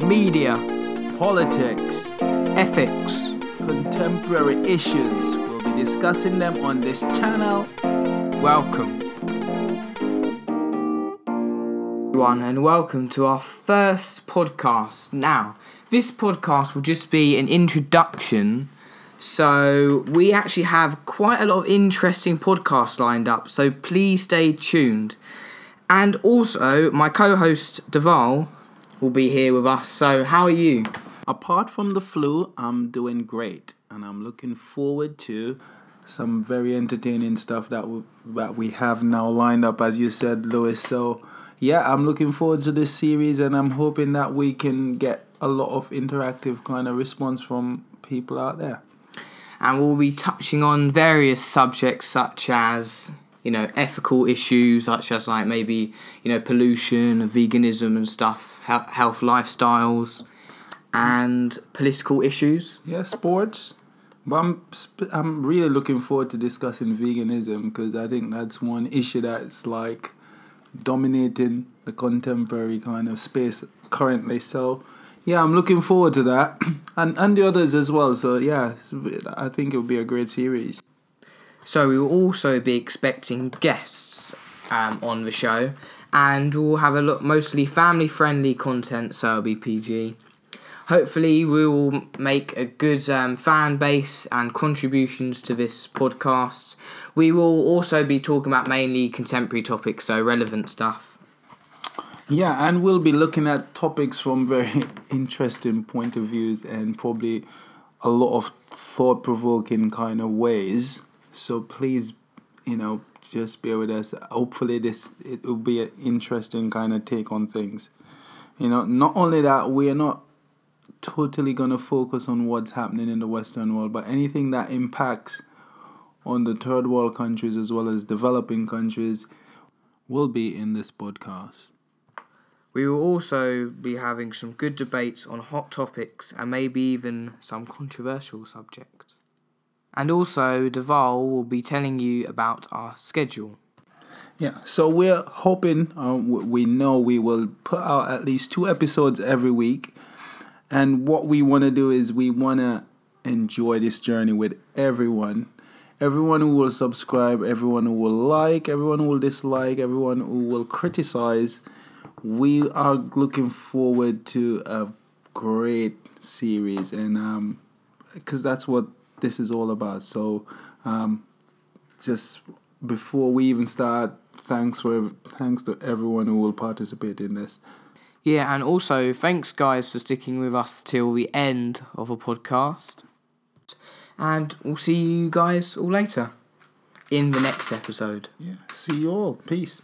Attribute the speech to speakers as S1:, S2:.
S1: media,
S2: politics,
S1: ethics.
S2: contemporary issues. We'll be discussing them on this channel.
S1: Welcome. Everyone, and welcome to our first podcast. Now, this podcast will just be an introduction. So, we actually have quite a lot of interesting podcasts lined up, so please stay tuned. And also, my co host Deval will be here with us. So, how are you?
S2: Apart from the flu, I'm doing great, and I'm looking forward to some very entertaining stuff that we, that we have now lined up, as you said, Lewis. So, yeah, I'm looking forward to this series, and I'm hoping that we can get a lot of interactive kind of response from people out there.
S1: and we'll be touching on various subjects such as you know ethical issues such as like maybe you know pollution veganism and stuff health lifestyles and political issues
S2: Yeah, sports. But I'm I'm really looking forward to discussing veganism because I think that's one issue that's like dominating the contemporary kind of space currently. So yeah, I'm looking forward to that, and and the others as well. So yeah, I think it will be a great series.
S1: So we will also be expecting guests um, on the show. And we'll have a look mostly family friendly content so it'll be pg hopefully we will make a good um, fan base and contributions to this podcast. We will also be talking about mainly contemporary topics so relevant stuff.
S2: Yeah, and we'll be looking at topics from very interesting point of views and probably a lot of thought provoking kind of ways. So please, you know, just bear with us. Hopefully, this it will be an interesting kind of take on things. You know, not only that, we are not totally gonna focus on what's happening in the Western world, but anything that impacts on the third world countries as well as developing countries will be in this podcast.
S1: we will also be having some good debates on hot topics and maybe even some controversial subjects and also deval will be telling you about our schedule
S2: Yeah, so we're hoping, w- we know we will put out at least two episodes every week. And what we want to do is we want to enjoy this journey with everyone. Everyone who will subscribe, everyone who will like, everyone who will dislike, everyone who will criticize. We are looking forward to a great series, and um, because that's what this is all about. So, um, just before we even start, thanks for thanks to everyone who will participate in this.
S1: Yeah, and also thanks guys for sticking with us till the end of a podcast. And we'll see you guys all later in the next episode.
S2: Yeah. See you all. Peace.